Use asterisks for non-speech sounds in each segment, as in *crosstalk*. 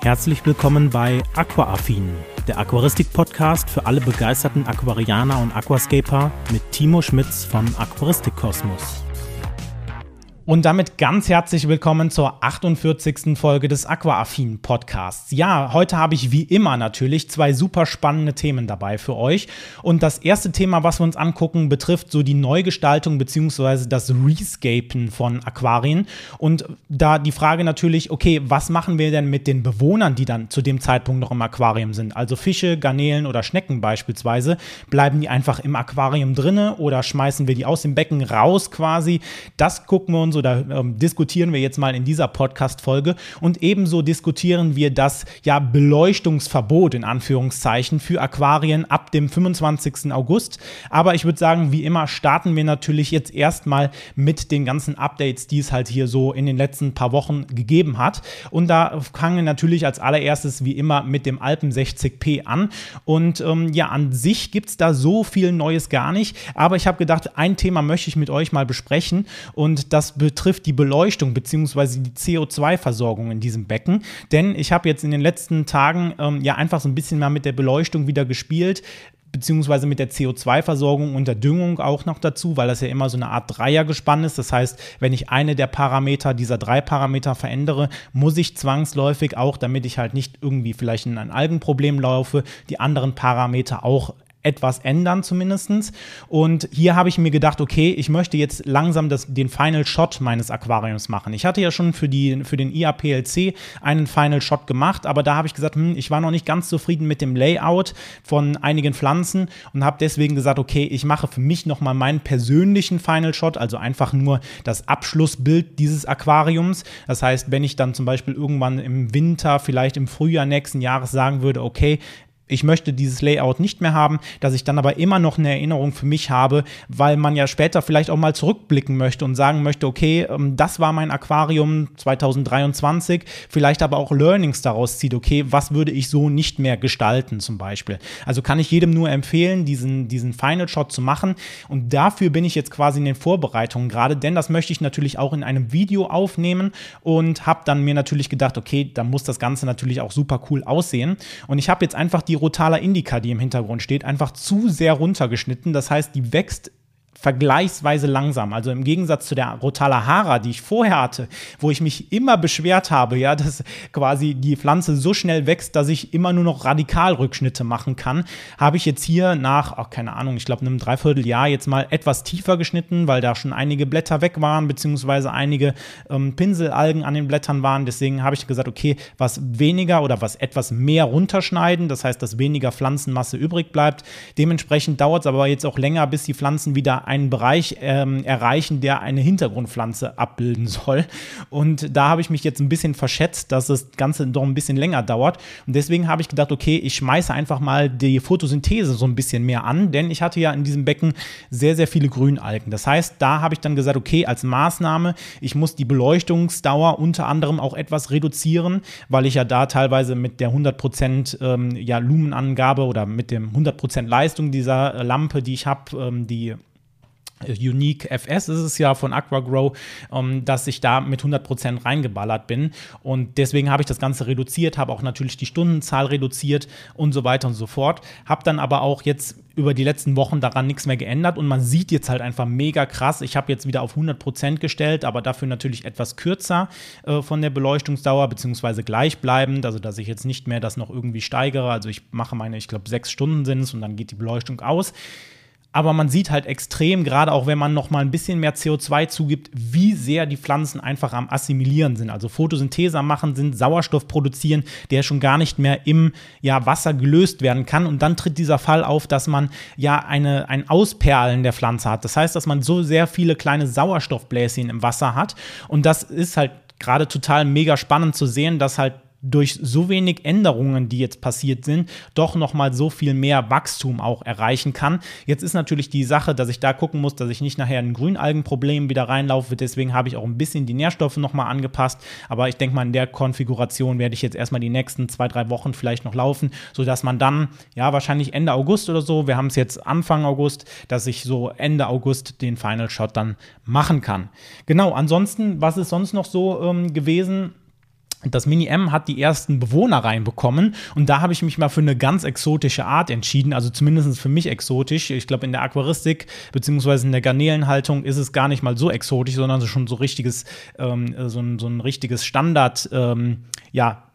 Herzlich willkommen bei Aquaaffin, der Aquaristik-Podcast für alle begeisterten Aquarianer und Aquascaper mit Timo Schmitz von Aquaristik Kosmos. Und damit ganz herzlich willkommen zur 48. Folge des Aquaaffin Podcasts. Ja, heute habe ich wie immer natürlich zwei super spannende Themen dabei für euch. Und das erste Thema, was wir uns angucken, betrifft so die Neugestaltung bzw. das Rescapen von Aquarien. Und da die Frage natürlich, okay, was machen wir denn mit den Bewohnern, die dann zu dem Zeitpunkt noch im Aquarium sind? Also Fische, Garnelen oder Schnecken beispielsweise. Bleiben die einfach im Aquarium drinne oder schmeißen wir die aus dem Becken raus quasi? Das gucken wir uns oder ähm, diskutieren wir jetzt mal in dieser Podcast-Folge. Und ebenso diskutieren wir das ja Beleuchtungsverbot in Anführungszeichen für Aquarien ab dem 25. August. Aber ich würde sagen, wie immer starten wir natürlich jetzt erstmal mit den ganzen Updates, die es halt hier so in den letzten paar Wochen gegeben hat. Und da fangen wir natürlich als allererstes wie immer mit dem Alpen 60p an. Und ähm, ja, an sich gibt es da so viel Neues gar nicht. Aber ich habe gedacht, ein Thema möchte ich mit euch mal besprechen. Und das betrifft die Beleuchtung bzw. die CO2-Versorgung in diesem Becken. Denn ich habe jetzt in den letzten Tagen ähm, ja einfach so ein bisschen mal mit der Beleuchtung wieder gespielt beziehungsweise mit der CO2-Versorgung und der Düngung auch noch dazu, weil das ja immer so eine Art Dreiergespann ist. Das heißt, wenn ich eine der Parameter dieser drei Parameter verändere, muss ich zwangsläufig auch, damit ich halt nicht irgendwie vielleicht in ein Algenproblem laufe, die anderen Parameter auch etwas ändern zumindest. Und hier habe ich mir gedacht, okay, ich möchte jetzt langsam das, den Final Shot meines Aquariums machen. Ich hatte ja schon für, die, für den IAPLC einen Final Shot gemacht, aber da habe ich gesagt, hm, ich war noch nicht ganz zufrieden mit dem Layout von einigen Pflanzen und habe deswegen gesagt, okay, ich mache für mich nochmal meinen persönlichen Final Shot, also einfach nur das Abschlussbild dieses Aquariums. Das heißt, wenn ich dann zum Beispiel irgendwann im Winter, vielleicht im Frühjahr nächsten Jahres sagen würde, okay, ich möchte dieses Layout nicht mehr haben, dass ich dann aber immer noch eine Erinnerung für mich habe, weil man ja später vielleicht auch mal zurückblicken möchte und sagen möchte, okay, ähm, das war mein Aquarium 2023, vielleicht aber auch Learnings daraus zieht, okay, was würde ich so nicht mehr gestalten zum Beispiel. Also kann ich jedem nur empfehlen, diesen, diesen Final Shot zu machen und dafür bin ich jetzt quasi in den Vorbereitungen gerade, denn das möchte ich natürlich auch in einem Video aufnehmen und habe dann mir natürlich gedacht, okay, da muss das Ganze natürlich auch super cool aussehen und ich habe jetzt einfach die Rotala Indica, die im Hintergrund steht, einfach zu sehr runtergeschnitten. Das heißt, die wächst vergleichsweise langsam. Also im Gegensatz zu der Rotala Hara, die ich vorher hatte, wo ich mich immer beschwert habe, ja, dass quasi die Pflanze so schnell wächst, dass ich immer nur noch Radikalrückschnitte machen kann, habe ich jetzt hier nach, ach, keine Ahnung, ich glaube einem Dreivierteljahr jetzt mal etwas tiefer geschnitten, weil da schon einige Blätter weg waren, beziehungsweise einige ähm, Pinselalgen an den Blättern waren. Deswegen habe ich gesagt, okay, was weniger oder was etwas mehr runterschneiden, das heißt, dass weniger Pflanzenmasse übrig bleibt. Dementsprechend dauert es aber jetzt auch länger, bis die Pflanzen wieder einen Bereich ähm, erreichen, der eine Hintergrundpflanze abbilden *laughs* soll. Und da habe ich mich jetzt ein bisschen verschätzt, dass das Ganze doch ein bisschen länger dauert. Und deswegen habe ich gedacht, okay, ich schmeiße einfach mal die Photosynthese so ein bisschen mehr an, denn ich hatte ja in diesem Becken sehr, sehr viele Grünalgen. Das heißt, da habe ich dann gesagt, okay, als Maßnahme, ich muss die Beleuchtungsdauer unter anderem auch etwas reduzieren, weil ich ja da teilweise mit der 100% ähm, ja, Lumenangabe oder mit dem 100% Leistung dieser Lampe, die ich habe, ähm, die Unique FS ist es ja von AquaGrow, ähm, dass ich da mit 100% reingeballert bin. Und deswegen habe ich das Ganze reduziert, habe auch natürlich die Stundenzahl reduziert und so weiter und so fort. Habe dann aber auch jetzt über die letzten Wochen daran nichts mehr geändert und man sieht jetzt halt einfach mega krass. Ich habe jetzt wieder auf 100% gestellt, aber dafür natürlich etwas kürzer äh, von der Beleuchtungsdauer, beziehungsweise gleichbleibend, also dass ich jetzt nicht mehr das noch irgendwie steigere. Also ich mache meine, ich glaube, sechs Stunden sind es und dann geht die Beleuchtung aus aber man sieht halt extrem, gerade auch wenn man noch mal ein bisschen mehr CO2 zugibt, wie sehr die Pflanzen einfach am Assimilieren sind, also Photosynthese machen sind, Sauerstoff produzieren, der schon gar nicht mehr im ja, Wasser gelöst werden kann. Und dann tritt dieser Fall auf, dass man ja eine, ein Ausperlen der Pflanze hat. Das heißt, dass man so sehr viele kleine Sauerstoffbläschen im Wasser hat. Und das ist halt gerade total mega spannend zu sehen, dass halt durch so wenig Änderungen, die jetzt passiert sind, doch noch mal so viel mehr Wachstum auch erreichen kann. Jetzt ist natürlich die Sache, dass ich da gucken muss, dass ich nicht nachher ein Grünalgenproblem wieder reinlaufe. Deswegen habe ich auch ein bisschen die Nährstoffe noch mal angepasst. Aber ich denke mal, in der Konfiguration werde ich jetzt erstmal die nächsten zwei, drei Wochen vielleicht noch laufen, sodass man dann, ja, wahrscheinlich Ende August oder so, wir haben es jetzt Anfang August, dass ich so Ende August den Final Shot dann machen kann. Genau, ansonsten, was ist sonst noch so ähm, gewesen? Das Mini-M hat die ersten Bewohner reinbekommen und da habe ich mich mal für eine ganz exotische Art entschieden, also zumindest für mich exotisch. Ich glaube, in der Aquaristik beziehungsweise in der Garnelenhaltung ist es gar nicht mal so exotisch, sondern schon so richtiges, ähm, so, ein, so ein richtiges Standard, ähm, ja,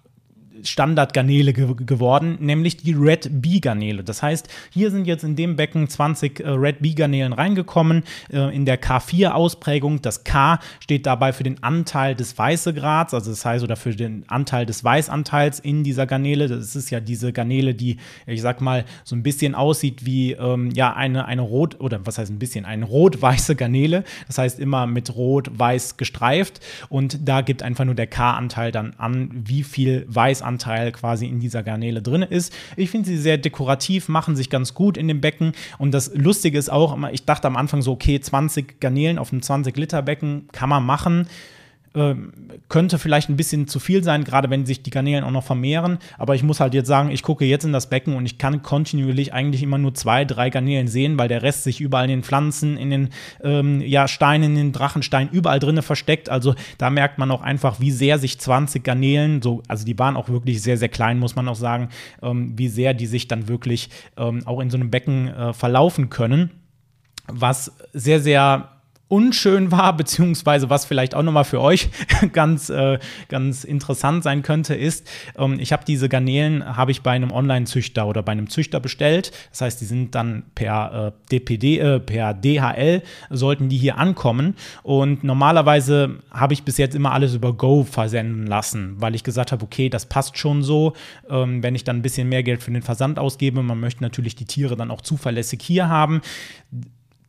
Standardgarnele ge geworden, nämlich die Red Bee Garnele. Das heißt, hier sind jetzt in dem Becken 20 äh, Red Bee Garnelen reingekommen äh, in der K4 Ausprägung. Das K steht dabei für den Anteil des Weißegrads, also das heißt oder für den Anteil des Weißanteils in dieser Garnele. Das ist ja diese Garnele, die ich sag mal so ein bisschen aussieht wie ähm, ja eine eine rot oder was heißt ein bisschen eine rot-weiße Garnele. Das heißt immer mit rot-weiß gestreift und da gibt einfach nur der K-Anteil dann an, wie viel Weißanteil Anteil quasi in dieser Garnele drin ist. Ich finde sie sehr dekorativ, machen sich ganz gut in dem Becken. Und das Lustige ist auch, ich dachte am Anfang so, okay, 20 Garnelen auf einem 20-Liter-Becken kann man machen. Ähm, könnte vielleicht ein bisschen zu viel sein, gerade wenn sich die Garnelen auch noch vermehren. Aber ich muss halt jetzt sagen, ich gucke jetzt in das Becken und ich kann kontinuierlich eigentlich immer nur zwei, drei Garnelen sehen, weil der Rest sich überall in den Pflanzen, in den ähm, ja, Steinen, in den Drachensteinen, überall drinnen versteckt. Also da merkt man auch einfach, wie sehr sich 20 Garnelen, so, also die waren auch wirklich sehr, sehr klein, muss man auch sagen, ähm, wie sehr die sich dann wirklich ähm, auch in so einem Becken äh, verlaufen können was sehr, sehr unschön war, beziehungsweise was vielleicht auch nochmal für euch *laughs* ganz, äh, ganz interessant sein könnte, ist, ähm, ich habe diese Garnelen, habe ich bei einem Online-Züchter oder bei einem Züchter bestellt. Das heißt, die sind dann per äh, DPD, äh, per DHL, sollten die hier ankommen. Und normalerweise habe ich bis jetzt immer alles über Go versenden lassen, weil ich gesagt habe, okay, das passt schon so. Ähm, wenn ich dann ein bisschen mehr Geld für den Versand ausgebe, man möchte natürlich die Tiere dann auch zuverlässig hier haben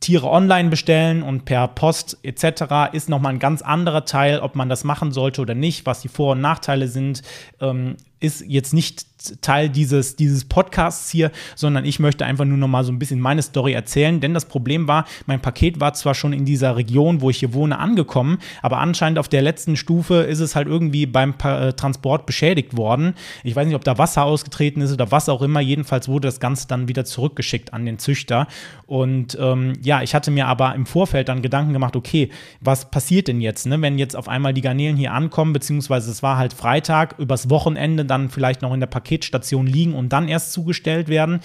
Tiere online bestellen und per Post etc. ist nochmal ein ganz anderer Teil, ob man das machen sollte oder nicht, was die Vor- und Nachteile sind. Ähm, ist jetzt nicht Teil dieses, dieses Podcasts hier, sondern ich möchte einfach nur noch mal so ein bisschen meine Story erzählen, denn das Problem war, mein Paket war zwar schon in dieser Region, wo ich hier wohne, angekommen, aber anscheinend auf der letzten Stufe ist es halt irgendwie beim äh, Transport beschädigt worden. Ich weiß nicht, ob da Wasser ausgetreten ist oder was auch immer, jedenfalls wurde das Ganze dann wieder zurückgeschickt an den Züchter. Und ähm, ja, ich hatte mir aber im Vorfeld dann Gedanken gemacht, okay, was passiert denn jetzt, ne, wenn jetzt auf einmal die Garnelen hier ankommen, beziehungsweise es war halt Freitag, übers Wochenende dann vielleicht noch in der Paketstation liegen und dann erst zugestellt werden.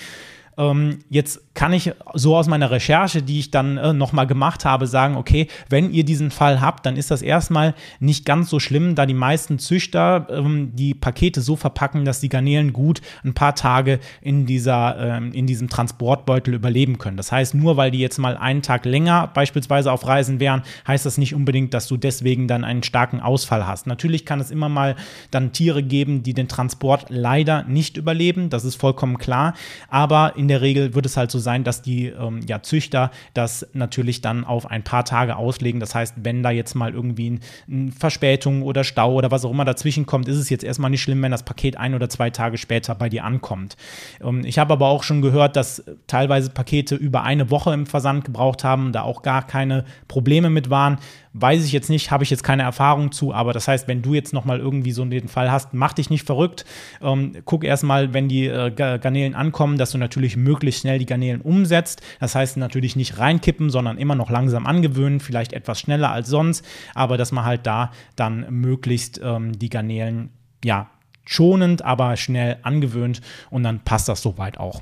Ähm, jetzt kann ich so aus meiner Recherche, die ich dann äh, nochmal gemacht habe, sagen, okay, wenn ihr diesen Fall habt, dann ist das erstmal nicht ganz so schlimm, da die meisten Züchter ähm, die Pakete so verpacken, dass die Garnelen gut ein paar Tage in, dieser, ähm, in diesem Transportbeutel überleben können. Das heißt, nur weil die jetzt mal einen Tag länger beispielsweise auf Reisen wären, heißt das nicht unbedingt, dass du deswegen dann einen starken Ausfall hast. Natürlich kann es immer mal dann Tiere geben, die den Transport leider nicht überleben, das ist vollkommen klar, aber in der Regel wird es halt so sein, dass die ähm, ja, Züchter das natürlich dann auf ein paar Tage auslegen. Das heißt, wenn da jetzt mal irgendwie eine Verspätung oder Stau oder was auch immer dazwischen kommt, ist es jetzt erstmal nicht schlimm, wenn das Paket ein oder zwei Tage später bei dir ankommt. Ähm, ich habe aber auch schon gehört, dass teilweise Pakete über eine Woche im Versand gebraucht haben, da auch gar keine Probleme mit waren. Weiß ich jetzt nicht, habe ich jetzt keine Erfahrung zu, aber das heißt, wenn du jetzt nochmal irgendwie so den Fall hast, mach dich nicht verrückt. Ähm, guck erstmal, wenn die äh, Garnelen ankommen, dass du natürlich möglichst schnell die Garnelen umsetzt. Das heißt natürlich nicht reinkippen, sondern immer noch langsam angewöhnen, vielleicht etwas schneller als sonst, aber dass man halt da dann möglichst ähm, die Garnelen, ja, schonend, aber schnell angewöhnt und dann passt das soweit auch.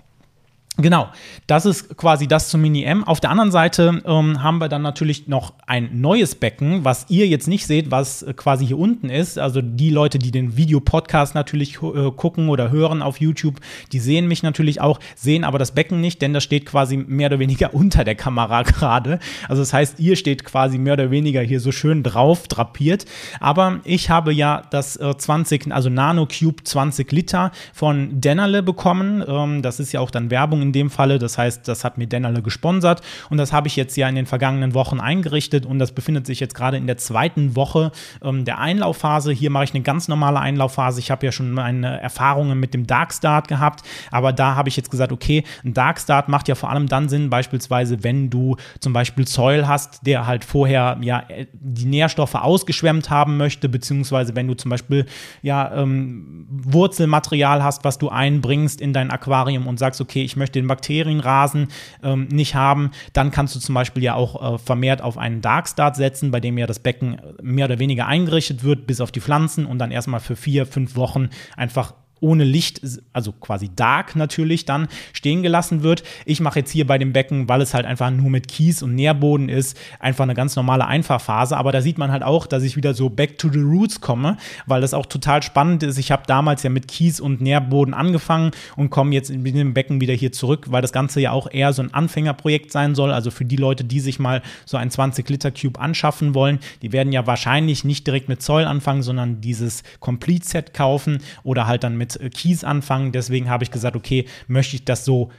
Genau, das ist quasi das zum Mini-M. Auf der anderen Seite ähm, haben wir dann natürlich noch ein neues Becken, was ihr jetzt nicht seht, was äh, quasi hier unten ist. Also die Leute, die den Videopodcast natürlich äh, gucken oder hören auf YouTube, die sehen mich natürlich auch, sehen aber das Becken nicht, denn das steht quasi mehr oder weniger *laughs* unter der Kamera gerade. Also das heißt, ihr steht quasi mehr oder weniger hier so schön drauf drapiert. Aber ich habe ja das äh, 20, also Nano Cube 20 Liter von Dennerle bekommen. Ähm, das ist ja auch dann Werbung in dem Falle. Das heißt, das hat mir Dennerle gesponsert und das habe ich jetzt ja in den vergangenen Wochen eingerichtet und das befindet sich jetzt gerade in der zweiten Woche ähm, der Einlaufphase. Hier mache ich eine ganz normale Einlaufphase. Ich habe ja schon meine Erfahrungen mit dem Dark Start gehabt, aber da habe ich jetzt gesagt, okay, ein Dark Start macht ja vor allem dann Sinn, beispielsweise, wenn du zum Beispiel Soil hast, der halt vorher ja die Nährstoffe ausgeschwemmt haben möchte, beziehungsweise wenn du zum Beispiel ja ähm, Wurzelmaterial hast, was du einbringst in dein Aquarium und sagst, okay, ich möchte den Bakterienrasen ähm, nicht haben, dann kannst du zum Beispiel ja auch äh, vermehrt auf einen Darkstart setzen, bei dem ja das Becken mehr oder weniger eingerichtet wird, bis auf die Pflanzen und dann erstmal für vier, fünf Wochen einfach ohne Licht, also quasi dark natürlich dann stehen gelassen wird. Ich mache jetzt hier bei dem Becken, weil es halt einfach nur mit Kies und Nährboden ist, einfach eine ganz normale Einfahrphase. Aber da sieht man halt auch, dass ich wieder so back to the roots komme, weil das auch total spannend ist. Ich habe damals ja mit Kies und Nährboden angefangen und komme jetzt in dem Becken wieder hier zurück, weil das Ganze ja auch eher so ein Anfängerprojekt sein soll. Also für die Leute, die sich mal so ein 20 Liter Cube anschaffen wollen, die werden ja wahrscheinlich nicht direkt mit Zoll anfangen, sondern dieses Complete Set kaufen oder halt dann mit mit Keys anfangen. Deswegen habe ich gesagt, okay, möchte ich das so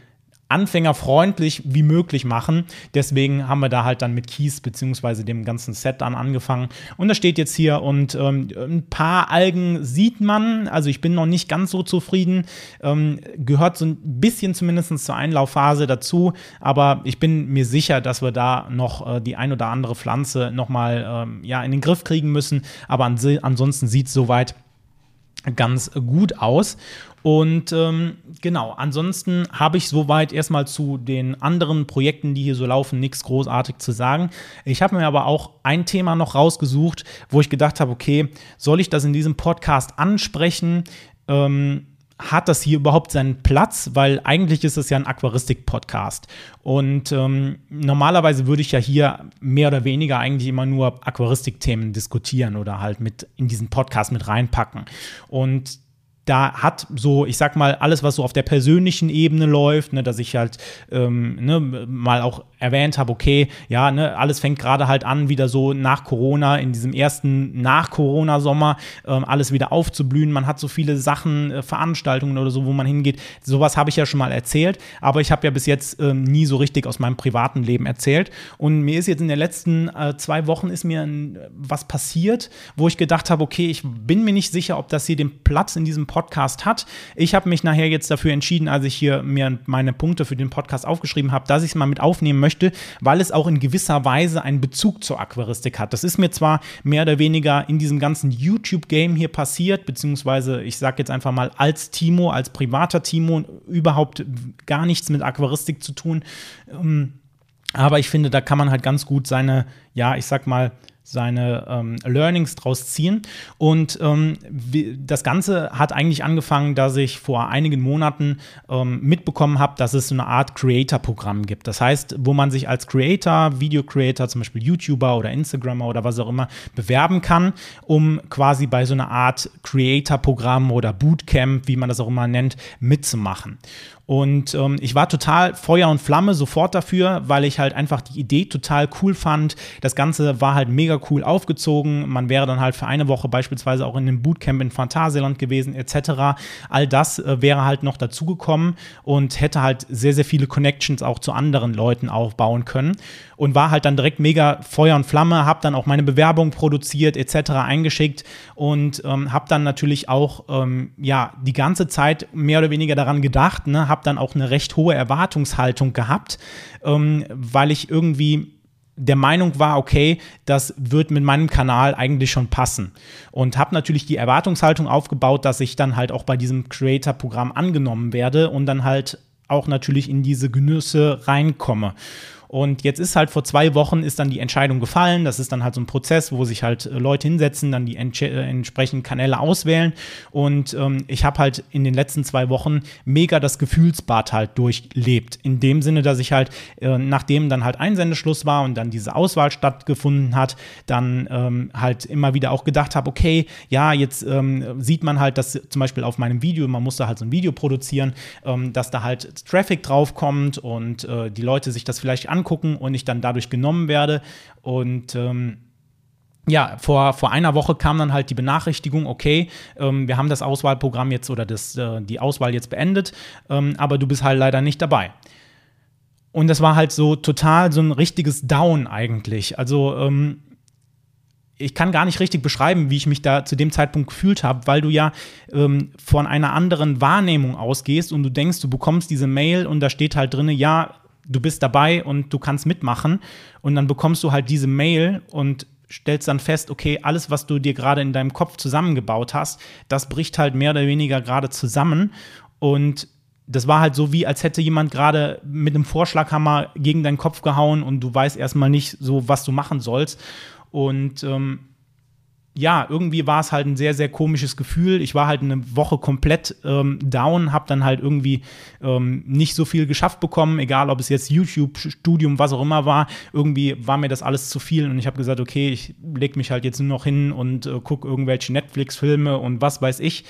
anfängerfreundlich wie möglich machen. Deswegen haben wir da halt dann mit Keys beziehungsweise dem ganzen Set dann angefangen. Und das steht jetzt hier und ähm, ein paar Algen sieht man. Also ich bin noch nicht ganz so zufrieden. Ähm, gehört so ein bisschen zumindest zur Einlaufphase dazu. Aber ich bin mir sicher, dass wir da noch äh, die ein oder andere Pflanze nochmal ähm, ja, in den Griff kriegen müssen. Aber ans ansonsten sieht es soweit ganz gut aus. Und ähm, genau, ansonsten habe ich soweit erstmal zu den anderen Projekten, die hier so laufen, nichts großartig zu sagen. Ich habe mir aber auch ein Thema noch rausgesucht, wo ich gedacht habe, okay, soll ich das in diesem Podcast ansprechen? Ähm, hat das hier überhaupt seinen Platz? Weil eigentlich ist es ja ein Aquaristik-Podcast. Und ähm, normalerweise würde ich ja hier mehr oder weniger eigentlich immer nur Aquaristik-Themen diskutieren oder halt mit in diesen Podcast mit reinpacken. Und da hat so, ich sag mal, alles, was so auf der persönlichen Ebene läuft, ne, dass ich halt ähm, ne, mal auch erwähnt habe, okay, ja, ne, alles fängt gerade halt an, wieder so nach Corona, in diesem ersten Nach-Corona-Sommer, ähm, alles wieder aufzublühen. Man hat so viele Sachen, äh, Veranstaltungen oder so, wo man hingeht. Sowas habe ich ja schon mal erzählt, aber ich habe ja bis jetzt ähm, nie so richtig aus meinem privaten Leben erzählt. Und mir ist jetzt in den letzten äh, zwei Wochen ist mir ein, was passiert, wo ich gedacht habe, okay, ich bin mir nicht sicher, ob das hier den Platz in diesem Podcast hat. Ich habe mich nachher jetzt dafür entschieden, als ich hier mir meine Punkte für den Podcast aufgeschrieben habe, dass ich es mal mit aufnehmen möchte, weil es auch in gewisser Weise einen Bezug zur Aquaristik hat. Das ist mir zwar mehr oder weniger in diesem ganzen YouTube-Game hier passiert, beziehungsweise ich sage jetzt einfach mal als Timo, als privater Timo, überhaupt gar nichts mit Aquaristik zu tun. Ähm, aber ich finde, da kann man halt ganz gut seine, ja, ich sag mal, seine ähm, Learnings draus ziehen. Und ähm, das Ganze hat eigentlich angefangen, dass ich vor einigen Monaten ähm, mitbekommen habe, dass es so eine Art Creator-Programm gibt. Das heißt, wo man sich als Creator, Video-Creator, zum Beispiel YouTuber oder Instagrammer oder was auch immer, bewerben kann, um quasi bei so einer Art Creator-Programm oder Bootcamp, wie man das auch immer nennt, mitzumachen. Und ähm, ich war total Feuer und Flamme sofort dafür, weil ich halt einfach die Idee total cool fand. Das Ganze war halt mega cool aufgezogen. Man wäre dann halt für eine Woche beispielsweise auch in einem Bootcamp in Phantasialand gewesen, etc. All das äh, wäre halt noch dazugekommen und hätte halt sehr, sehr viele Connections auch zu anderen Leuten aufbauen können. Und war halt dann direkt mega Feuer und Flamme, habe dann auch meine Bewerbung produziert, etc. eingeschickt und ähm, habe dann natürlich auch ähm, ja die ganze Zeit mehr oder weniger daran gedacht, ne, habe dann auch eine recht hohe Erwartungshaltung gehabt, ähm, weil ich irgendwie der Meinung war, okay, das wird mit meinem Kanal eigentlich schon passen. Und habe natürlich die Erwartungshaltung aufgebaut, dass ich dann halt auch bei diesem Creator-Programm angenommen werde und dann halt auch natürlich in diese Genüsse reinkomme. Und jetzt ist halt vor zwei Wochen ist dann die Entscheidung gefallen. Das ist dann halt so ein Prozess, wo sich halt äh, Leute hinsetzen, dann die äh, entsprechenden Kanäle auswählen. Und ähm, ich habe halt in den letzten zwei Wochen mega das Gefühlsbad halt durchlebt. In dem Sinne, dass ich halt, äh, nachdem dann halt Einsendeschluss war und dann diese Auswahl stattgefunden hat, dann ähm, halt immer wieder auch gedacht habe, okay, ja, jetzt ähm, sieht man halt, dass zum Beispiel auf meinem Video, man musste halt so ein Video produzieren, ähm, dass da halt Traffic draufkommt und äh, die Leute sich das vielleicht anschauen angucken und ich dann dadurch genommen werde. Und ähm, ja, vor, vor einer Woche kam dann halt die Benachrichtigung, okay, ähm, wir haben das Auswahlprogramm jetzt oder das, äh, die Auswahl jetzt beendet, ähm, aber du bist halt leider nicht dabei. Und das war halt so total so ein richtiges Down eigentlich. Also ähm, ich kann gar nicht richtig beschreiben, wie ich mich da zu dem Zeitpunkt gefühlt habe, weil du ja ähm, von einer anderen Wahrnehmung ausgehst und du denkst, du bekommst diese Mail und da steht halt drin, ja, du bist dabei und du kannst mitmachen. Und dann bekommst du halt diese Mail und stellst dann fest, okay, alles, was du dir gerade in deinem Kopf zusammengebaut hast, das bricht halt mehr oder weniger gerade zusammen. Und das war halt so wie, als hätte jemand gerade mit einem Vorschlaghammer gegen deinen Kopf gehauen und du weißt erstmal nicht so, was du machen sollst. Und ähm, ja, irgendwie war es halt ein sehr, sehr komisches Gefühl. Ich war halt eine Woche komplett ähm, down, habe dann halt irgendwie ähm, nicht so viel geschafft bekommen, egal ob es jetzt YouTube, Studium, was auch immer war. Irgendwie war mir das alles zu viel und ich habe gesagt, okay, ich leg mich halt jetzt nur noch hin und äh, gucke irgendwelche Netflix-Filme und was weiß ich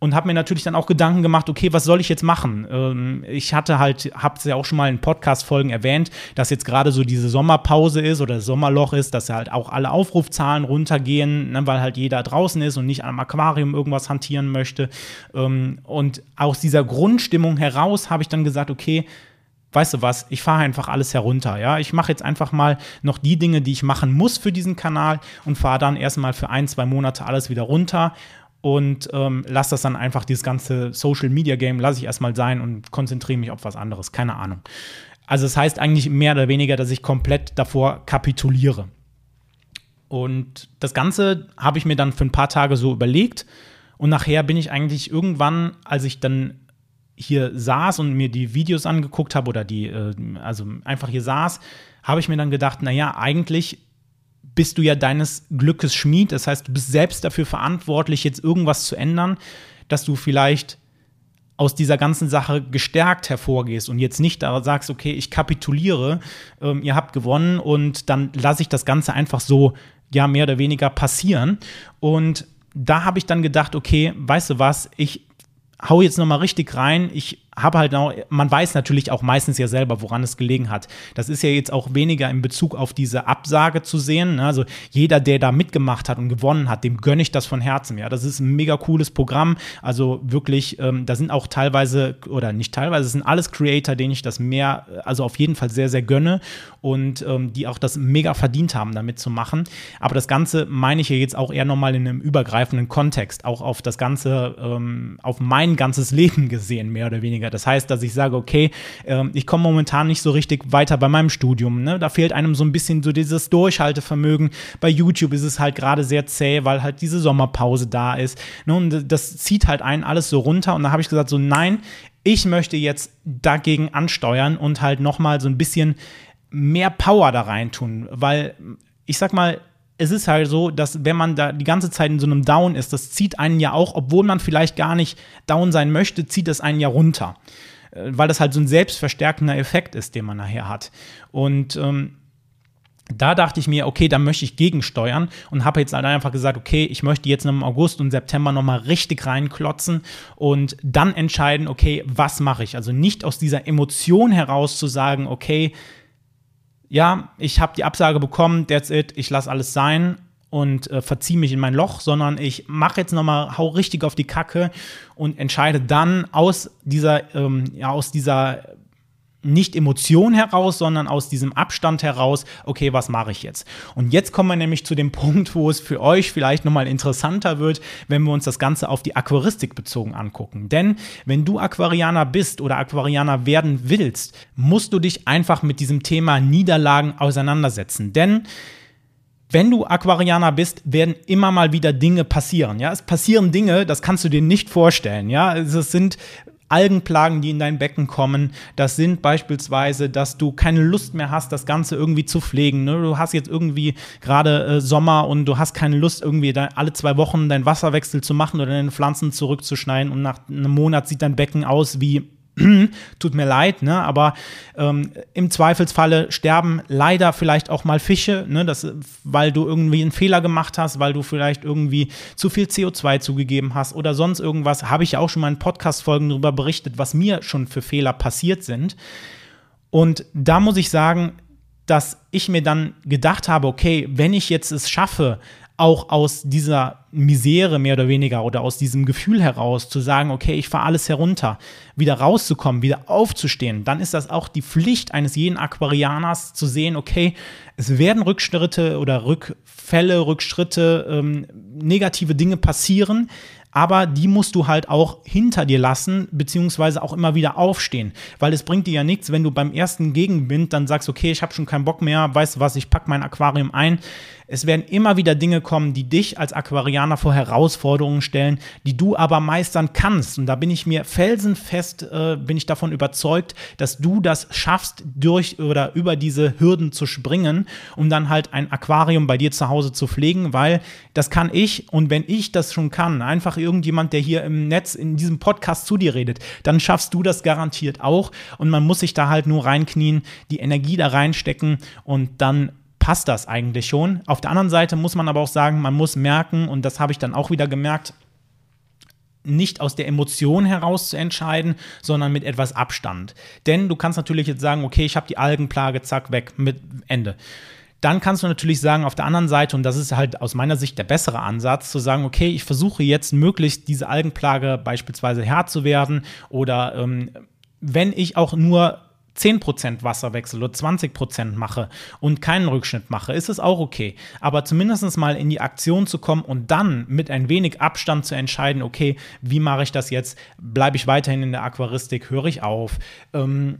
und habe mir natürlich dann auch Gedanken gemacht, okay, was soll ich jetzt machen? Ähm, ich hatte halt, habe es ja auch schon mal in Podcast-Folgen erwähnt, dass jetzt gerade so diese Sommerpause ist oder Sommerloch ist, dass halt auch alle Aufrufzahlen runtergehen, ne, weil halt jeder draußen ist und nicht am Aquarium irgendwas hantieren möchte. Ähm, und aus dieser Grundstimmung heraus habe ich dann gesagt, okay, weißt du was, ich fahre einfach alles herunter, ja. Ich mache jetzt einfach mal noch die Dinge, die ich machen muss für diesen Kanal und fahre dann erstmal für ein, zwei Monate alles wieder runter und ähm, lasse das dann einfach, dieses ganze Social Media Game, lasse ich erstmal sein und konzentriere mich auf was anderes. Keine Ahnung. Also, es das heißt eigentlich mehr oder weniger, dass ich komplett davor kapituliere. Und das Ganze habe ich mir dann für ein paar Tage so überlegt. Und nachher bin ich eigentlich irgendwann, als ich dann hier saß und mir die Videos angeguckt habe oder die, äh, also einfach hier saß, habe ich mir dann gedacht, naja, eigentlich bist du ja deines Glückes Schmied. Das heißt, du bist selbst dafür verantwortlich, jetzt irgendwas zu ändern, dass du vielleicht aus dieser ganzen Sache gestärkt hervorgehst und jetzt nicht da sagst, okay, ich kapituliere, ähm, ihr habt gewonnen und dann lasse ich das Ganze einfach so, ja, mehr oder weniger passieren. Und da habe ich dann gedacht, okay, weißt du was, ich hau jetzt noch mal richtig rein. Ich habe halt auch, man weiß natürlich auch meistens ja selber, woran es gelegen hat. Das ist ja jetzt auch weniger in Bezug auf diese Absage zu sehen. Ne? Also jeder, der da mitgemacht hat und gewonnen hat, dem gönne ich das von Herzen. Ja, das ist ein mega cooles Programm. Also wirklich, ähm, da sind auch teilweise oder nicht teilweise, es sind alles Creator, denen ich das mehr, also auf jeden Fall sehr, sehr gönne und ähm, die auch das mega verdient haben, damit zu machen. Aber das Ganze meine ich ja jetzt auch eher nochmal in einem übergreifenden Kontext, auch auf das Ganze, ähm, auf mein ganzes *laughs* Leben gesehen, mehr oder weniger weniger. Das heißt, dass ich sage, okay, äh, ich komme momentan nicht so richtig weiter bei meinem Studium. Ne? Da fehlt einem so ein bisschen so dieses Durchhaltevermögen. Bei YouTube ist es halt gerade sehr zäh, weil halt diese Sommerpause da ist. Ne? Und das zieht halt einen alles so runter. Und da habe ich gesagt, so nein, ich möchte jetzt dagegen ansteuern und halt nochmal so ein bisschen mehr Power da rein tun, weil ich sag mal, es ist halt so, dass wenn man da die ganze Zeit in so einem Down ist, das zieht einen ja auch, obwohl man vielleicht gar nicht down sein möchte, zieht es einen ja runter. Äh, weil das halt so ein selbstverstärkender Effekt ist, den man nachher hat. Und ähm, da dachte ich mir, okay, da möchte ich gegensteuern und habe jetzt halt einfach gesagt, okay, ich möchte jetzt im August und September nochmal richtig reinklotzen und dann entscheiden, okay, was mache ich? Also nicht aus dieser Emotion heraus zu sagen, okay, ja, ich habe die Absage bekommen, that's it, ich lasse alles sein und äh, verziehe mich in mein Loch, sondern ich mache jetzt nochmal, hau richtig auf die Kacke und entscheide dann aus dieser, ähm, ja, aus dieser nicht Emotion heraus, sondern aus diesem Abstand heraus, okay, was mache ich jetzt? Und jetzt kommen wir nämlich zu dem *laughs* Punkt, wo es für euch vielleicht nochmal interessanter wird, wenn wir uns das Ganze auf die Aquaristik bezogen angucken. Denn wenn du Aquarianer bist oder Aquarianer werden willst, musst du dich einfach mit diesem Thema Niederlagen auseinandersetzen. Denn wenn du Aquarianer bist, werden immer mal wieder Dinge passieren. Ja, es passieren Dinge, das kannst du dir nicht vorstellen. Ja, es sind Algenplagen, die in dein Becken kommen. Das sind beispielsweise, dass du keine Lust mehr hast, das Ganze irgendwie zu pflegen. Ne? Du hast jetzt irgendwie gerade äh, Sommer und du hast keine Lust, irgendwie alle zwei Wochen deinen Wasserwechsel zu machen oder deine Pflanzen zurückzuschneiden und nach einem Monat sieht dein Becken aus wie *clears throat* tut mir leid, ne? aber ähm, im Zweifelsfalle sterben leider vielleicht auch mal Fische, ne? das, weil du irgendwie einen Fehler gemacht hast, weil du vielleicht irgendwie zu viel CO2 zugegeben hast oder sonst irgendwas. Habe ich auch schon mal in Podcast-Folgen darüber berichtet, was mir schon für Fehler passiert sind. Und da muss ich sagen, dass ich mir dann gedacht habe, okay, wenn ich jetzt es schaffe, auch aus dieser Misere mehr oder weniger oder aus diesem Gefühl heraus zu sagen, okay, ich fahre alles herunter, wieder rauszukommen, wieder aufzustehen, dann ist das auch die Pflicht eines jeden Aquarianers zu sehen, okay, es werden Rückschritte oder Rückfälle, Rückschritte, ähm, negative Dinge passieren, aber die musst du halt auch hinter dir lassen, beziehungsweise auch immer wieder aufstehen. Weil es bringt dir ja nichts, wenn du beim ersten Gegenwind dann sagst, okay, ich habe schon keinen Bock mehr, weißt du was, ich packe mein Aquarium ein. Es werden immer wieder Dinge kommen, die dich als Aquarianer vor Herausforderungen stellen, die du aber meistern kannst. Und da bin ich mir felsenfest, äh, bin ich davon überzeugt, dass du das schaffst, durch oder über diese Hürden zu springen, um dann halt ein Aquarium bei dir zu Hause zu pflegen, weil das kann ich. Und wenn ich das schon kann, einfach irgendjemand, der hier im Netz in diesem Podcast zu dir redet, dann schaffst du das garantiert auch. Und man muss sich da halt nur reinknien, die Energie da reinstecken und dann passt das eigentlich schon. Auf der anderen Seite muss man aber auch sagen, man muss merken, und das habe ich dann auch wieder gemerkt, nicht aus der Emotion heraus zu entscheiden, sondern mit etwas Abstand. Denn du kannst natürlich jetzt sagen, okay, ich habe die Algenplage, zack, weg, mit Ende. Dann kannst du natürlich sagen, auf der anderen Seite, und das ist halt aus meiner Sicht der bessere Ansatz, zu sagen, okay, ich versuche jetzt möglichst diese Algenplage beispielsweise Herr zu werden oder ähm, wenn ich auch nur 10% Wasserwechsel oder 20% mache und keinen Rückschnitt mache, ist es auch okay. Aber zumindest mal in die Aktion zu kommen und dann mit ein wenig Abstand zu entscheiden, okay, wie mache ich das jetzt? Bleibe ich weiterhin in der Aquaristik? Höre ich auf? Ähm,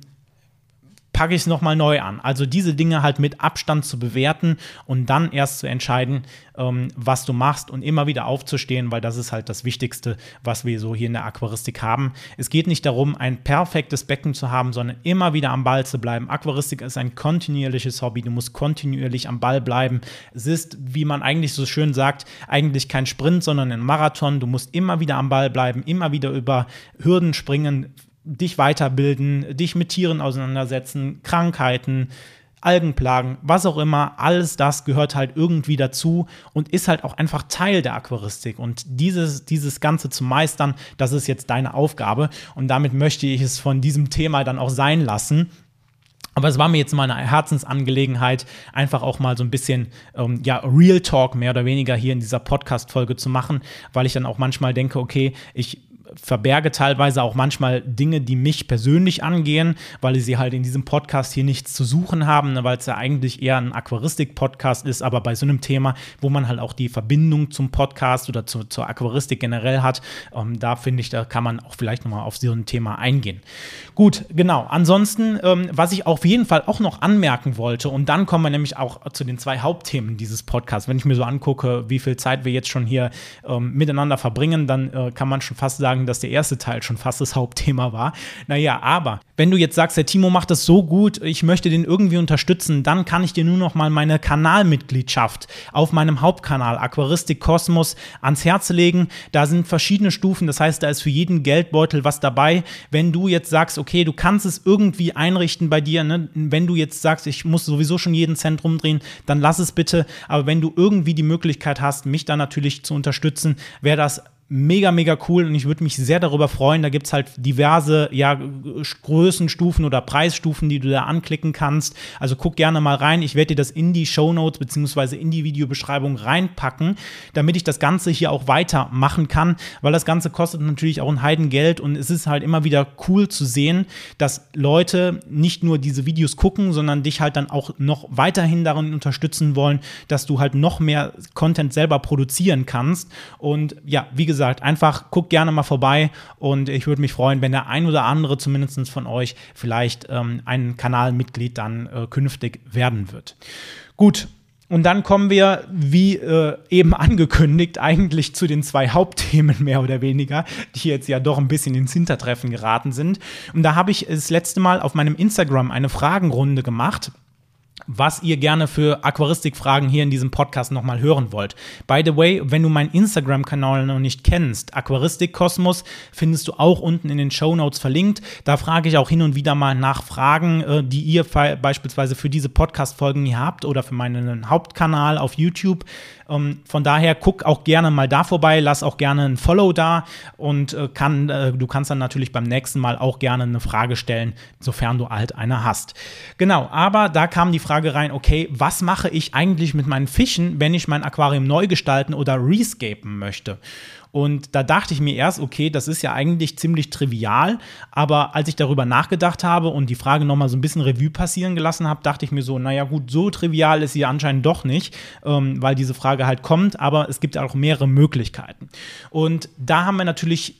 packe ich es nochmal neu an. Also diese Dinge halt mit Abstand zu bewerten und dann erst zu entscheiden, ähm, was du machst und immer wieder aufzustehen, weil das ist halt das Wichtigste, was wir so hier in der Aquaristik haben. Es geht nicht darum, ein perfektes Becken zu haben, sondern immer wieder am Ball zu bleiben. Aquaristik ist ein kontinuierliches Hobby. Du musst kontinuierlich am Ball bleiben. Es ist, wie man eigentlich so schön sagt, eigentlich kein Sprint, sondern ein Marathon. Du musst immer wieder am Ball bleiben, immer wieder über Hürden springen, dich weiterbilden, dich mit Tieren auseinandersetzen, Krankheiten, Algenplagen, was auch immer, alles das gehört halt irgendwie dazu und ist halt auch einfach Teil der Aquaristik. Und dieses, dieses Ganze zu meistern, das ist jetzt deine Aufgabe. Und damit möchte ich es von diesem Thema dann auch sein lassen. Aber es war mir jetzt mal eine Herzensangelegenheit, einfach auch mal so ein bisschen ähm, ja, Real Talk mehr oder weniger hier in dieser Podcast-Folge zu machen, weil ich dann auch manchmal denke, okay, ich verberge teilweise auch manchmal Dinge, die mich persönlich angehen, weil sie halt in diesem Podcast hier nichts zu suchen haben, ne, weil es ja eigentlich eher ein Aquaristik-Podcast ist, aber bei so einem Thema, wo man halt auch die Verbindung zum Podcast oder zu, zur Aquaristik generell hat, ähm, da finde ich, da kann man auch vielleicht nochmal auf so ein Thema eingehen. Gut, genau. Ansonsten, ähm, was ich auf jeden Fall auch noch anmerken wollte, und dann kommen wir nämlich auch zu den zwei Hauptthemen dieses Podcasts. Wenn ich mir so angucke, wie viel Zeit wir jetzt schon hier ähm, miteinander verbringen, dann äh, kann man schon fast sagen, dass der erste Teil schon fast das *laughs* Hauptthema war. Naja, aber wenn du jetzt sagst, der Timo macht das so gut, ich möchte den irgendwie unterstützen, dann kann ich dir nur noch mal meine Kanalmitgliedschaft auf meinem Hauptkanal Aquaristik Kosmos ans Herz legen. Da sind verschiedene Stufen, das heißt, da ist für jeden Geldbeutel was dabei. Wenn du jetzt sagst, okay, du kannst es irgendwie einrichten bei dir, ne? wenn du jetzt sagst, ich muss sowieso schon jeden Cent rumdrehen, dann lass es bitte. Aber wenn du irgendwie die Möglichkeit hast, mich da natürlich zu unterstützen, wäre das mega, mega cool und ich würde mich sehr darüber freuen. Da gibt es halt diverse ja, Größenstufen oder Preisstufen, die du da anklicken kannst. Also guck gerne mal rein. Ich werde dir das in die Show Notes beziehungsweise in die Videobeschreibung reinpacken, damit ich das Ganze hier auch weitermachen kann, weil das Ganze kostet natürlich auch ein Heidengeld und es ist halt immer wieder cool zu sehen, dass Leute nicht nur diese Videos gucken, sondern dich halt dann auch noch weiterhin darin unterstützen wollen, dass du halt noch mehr Content selber produzieren kannst. Und ja, wie gesagt, gesagt, einfach guckt gerne mal vorbei und ich würde mich freuen, wenn der ein oder andere zumindest von euch vielleicht ähm, ein Kanalmitglied dann äh, künftig werden wird. Gut, und dann kommen wir, wie äh, eben *laughs* angekündigt, eigentlich zu den zwei Hauptthemen mehr oder weniger, die jetzt ja doch ein bisschen ins Hintertreffen geraten sind. Und da habe ich das letzte Mal auf meinem Instagram eine Fragenrunde gemacht was ihr gerne für Aquaristikfragen hier in diesem Podcast nochmal hören wollt. By the way, wenn du meinen Instagram-Kanal noch nicht kennst, Aquaristik Kosmos, findest du auch unten in den Show Notes verlinkt. Da frage ich auch hin und wieder mal nach Fragen, äh, die ihr beispielsweise für diese Podcast-Folgen hier habt oder für meinen Hauptkanal auf YouTube. Ähm, von daher guck auch gerne mal da vorbei, lass auch gerne ein Follow da und äh, kann, äh, du kannst dann natürlich beim nächsten Mal auch gerne eine Frage stellen, sofern du halt eine hast. Genau, aber da kam die Frage rein, okay, was mache ich eigentlich mit meinen Fischen, wenn ich mein Aquarium neu gestalten oder rescapen möchte? Und da dachte ich mir erst, okay, das ist ja eigentlich ziemlich trivial, aber als ich darüber nachgedacht habe und die Frage nochmal so ein bisschen Revue passieren gelassen habe, dachte ich mir so, naja gut, so trivial ist sie anscheinend doch nicht, ähm, weil diese Frage halt kommt, aber es gibt auch mehrere Möglichkeiten. Und da haben wir natürlich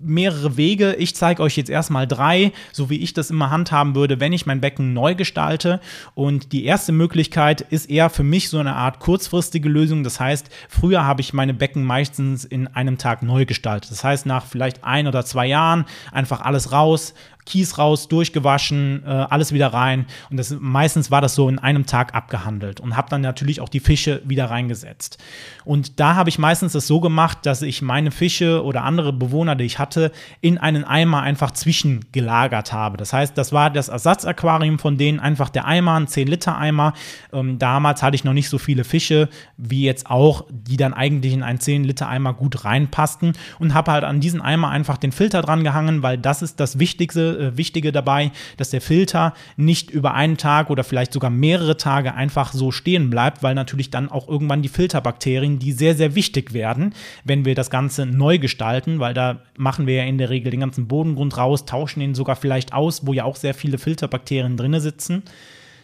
mehrere Wege. Ich zeige euch jetzt erstmal drei, so wie ich das immer handhaben würde, wenn ich mein Becken neu gestalte. Und die erste Möglichkeit ist eher für mich so eine Art kurzfristige Lösung. Das heißt, früher habe ich meine Becken meistens in einem Tag neu gestaltet. Das heißt, nach vielleicht ein oder zwei Jahren einfach alles raus, Kies raus, durchgewaschen, äh, alles wieder rein. Und das, meistens war das so in einem Tag abgehandelt und habe dann natürlich auch die Fische wieder reingesetzt. Und da habe ich meistens das so gemacht, dass ich meine Fische oder andere Bewohner, die ich hatte, in einen Eimer einfach zwischengelagert habe. Das heißt, das war das Ersatzaquarium von denen, einfach der Eimer, ein 10-Liter-Eimer. Ähm, damals hatte ich noch nicht so viele Fische wie jetzt auch, die dann eigentlich in einen 10-Liter-Eimer gut reinpassten und habe halt an diesen Eimer einfach den Filter dran gehangen, weil das ist das Wichtigste äh, Wichtige dabei, dass der Filter nicht über einen Tag oder vielleicht sogar mehrere Tage einfach so stehen bleibt, weil natürlich dann auch irgendwann die Filterbakterien, die sehr, sehr wichtig werden, wenn wir das Ganze neu gestalten, weil da machen wir ja in der Regel den ganzen Bodengrund raus, tauschen ihn sogar vielleicht aus, wo ja auch sehr viele Filterbakterien drin sitzen.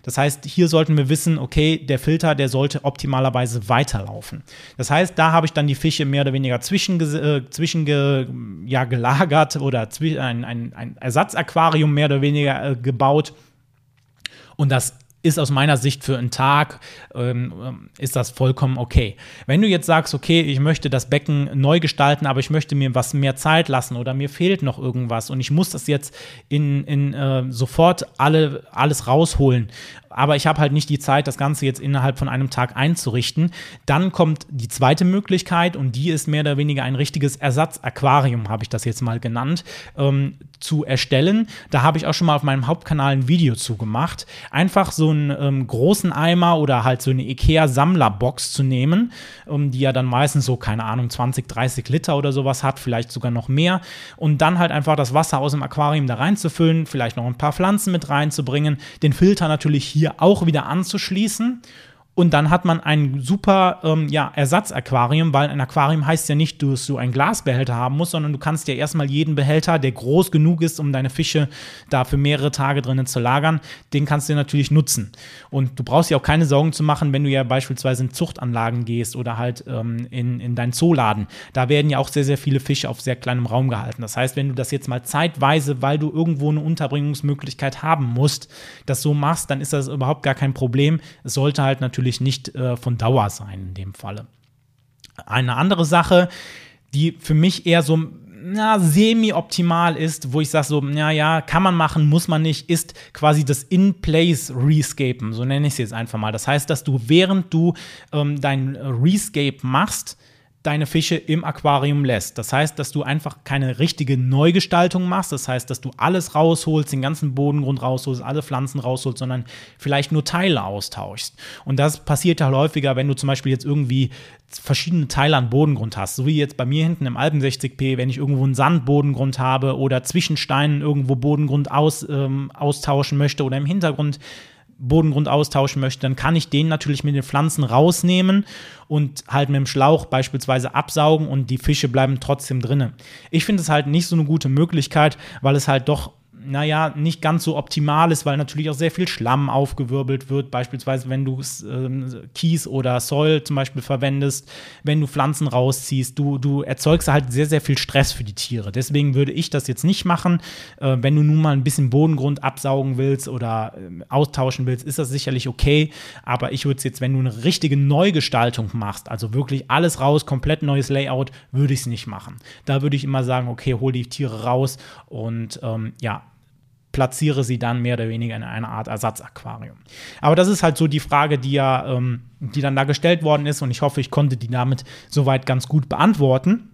Das heißt, hier sollten wir wissen, okay, der Filter, der sollte optimalerweise weiterlaufen. Das heißt, da habe ich dann die Fische mehr oder weniger zwischen, äh, zwischen ja, gelagert oder ein, ein, ein Ersatzaquarium mehr oder weniger äh, gebaut. Und das ist aus meiner Sicht für einen Tag, ähm, ist das vollkommen okay. Wenn du jetzt sagst, okay, ich möchte das Becken neu gestalten, aber ich möchte mir was mehr Zeit lassen oder mir fehlt noch irgendwas und ich muss das jetzt in, in äh, sofort alle, alles rausholen aber ich habe halt nicht die Zeit, das Ganze jetzt innerhalb von einem Tag einzurichten. Dann kommt die zweite Möglichkeit und die ist mehr oder weniger ein richtiges Ersatzaquarium, habe ich das jetzt mal genannt, ähm, zu erstellen. Da habe ich auch schon mal auf meinem Hauptkanal ein Video zu gemacht. Einfach so einen ähm, großen Eimer oder halt so eine IKEA-Sammlerbox zu nehmen, ähm, die ja dann meistens so, keine Ahnung, 20, 30 Liter oder sowas hat, vielleicht sogar noch mehr. Und dann halt einfach das Wasser aus dem Aquarium da reinzufüllen, vielleicht noch ein paar Pflanzen mit reinzubringen, den Filter natürlich hier hier auch wieder anzuschließen und dann hat man ein super ähm, ja, Ersatzaquarium, weil ein Aquarium heißt ja nicht, dass du einen Glasbehälter haben musst, sondern du kannst ja erstmal jeden Behälter, der groß genug ist, um deine Fische da für mehrere Tage drinnen zu lagern, den kannst du natürlich nutzen. Und du brauchst dir auch keine Sorgen zu machen, wenn du ja beispielsweise in Zuchtanlagen gehst oder halt ähm, in, in deinen Zooladen. Da werden ja auch sehr, sehr viele Fische auf sehr kleinem Raum gehalten. Das heißt, wenn du das jetzt mal zeitweise, weil du irgendwo eine Unterbringungsmöglichkeit haben musst, das so machst, dann ist das überhaupt gar kein Problem. Es sollte halt natürlich natürlich nicht äh, von Dauer sein in dem Falle. Eine andere Sache, die für mich eher so na, semi-optimal ist, wo ich sage so, ja, ja, kann man machen, muss man nicht, ist quasi das In-Place-Rescapen, so nenne ich es jetzt einfach mal. Das heißt, dass du, während du ähm, dein Rescape machst, deine Fische im Aquarium lässt. Das heißt, dass du einfach keine richtige Neugestaltung machst. Das heißt, dass du alles rausholst, den ganzen Bodengrund rausholst, alle Pflanzen rausholst, sondern vielleicht nur Teile austauschst. Und das passiert ja häufiger, wenn du zum Beispiel jetzt irgendwie verschiedene Teile an Bodengrund hast. So wie jetzt bei mir hinten im Alpen 60p, wenn ich irgendwo einen Sandbodengrund habe oder zwischen Steinen irgendwo Bodengrund aus, ähm, austauschen möchte oder im Hintergrund Bodengrund austauschen möchte, dann kann ich den natürlich mit den Pflanzen rausnehmen und halt mit dem Schlauch beispielsweise absaugen und die Fische bleiben trotzdem drinnen. Ich finde es halt nicht so eine gute Möglichkeit, weil es halt doch naja, nicht ganz so optimal ist, weil natürlich auch sehr viel Schlamm aufgewirbelt wird. Beispielsweise, wenn du äh, Kies oder Soil zum Beispiel verwendest, wenn du Pflanzen rausziehst, du, du erzeugst halt sehr, sehr viel Stress für die Tiere. Deswegen würde ich das jetzt nicht machen. Äh, wenn du nun mal ein bisschen Bodengrund absaugen willst oder äh, austauschen willst, ist das sicherlich okay. Aber ich würde es jetzt, wenn du eine richtige Neugestaltung machst, also wirklich alles raus, komplett neues Layout, würde ich es nicht machen. Da würde ich immer sagen, okay, hol die Tiere raus und ähm, ja, platziere sie dann mehr oder weniger in einer Art Ersatzaquarium. Aber das ist halt so die Frage, die ja, ähm, die dann da gestellt worden ist und ich hoffe, ich konnte die damit soweit ganz gut beantworten.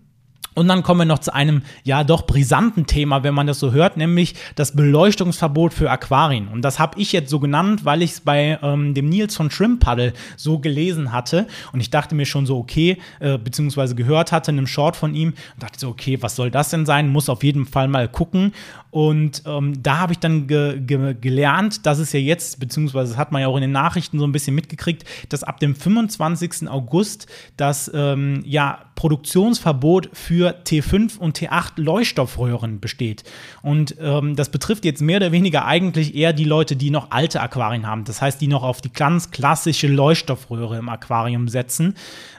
Und dann kommen wir noch zu einem ja doch brisanten Thema, wenn man das so hört, nämlich das Beleuchtungsverbot für Aquarien. Und das habe ich jetzt so genannt, weil ich es bei ähm, dem Nils von Shrimp Paddle so gelesen hatte. Und ich dachte mir schon so, okay, äh, beziehungsweise gehört hatte in einem Short von ihm und dachte so, okay, was soll das denn sein? Muss auf jeden Fall mal gucken. Und ähm, da habe ich dann ge ge gelernt, dass es ja jetzt, beziehungsweise das hat man ja auch in den Nachrichten so ein bisschen mitgekriegt, dass ab dem 25. August das ähm, ja, Produktionsverbot für für T5 und T8 Leuchtstoffröhren besteht. Und ähm, das betrifft jetzt mehr oder weniger eigentlich eher die Leute, die noch alte Aquarien haben. Das heißt, die noch auf die ganz klassische Leuchtstoffröhre im Aquarium setzen.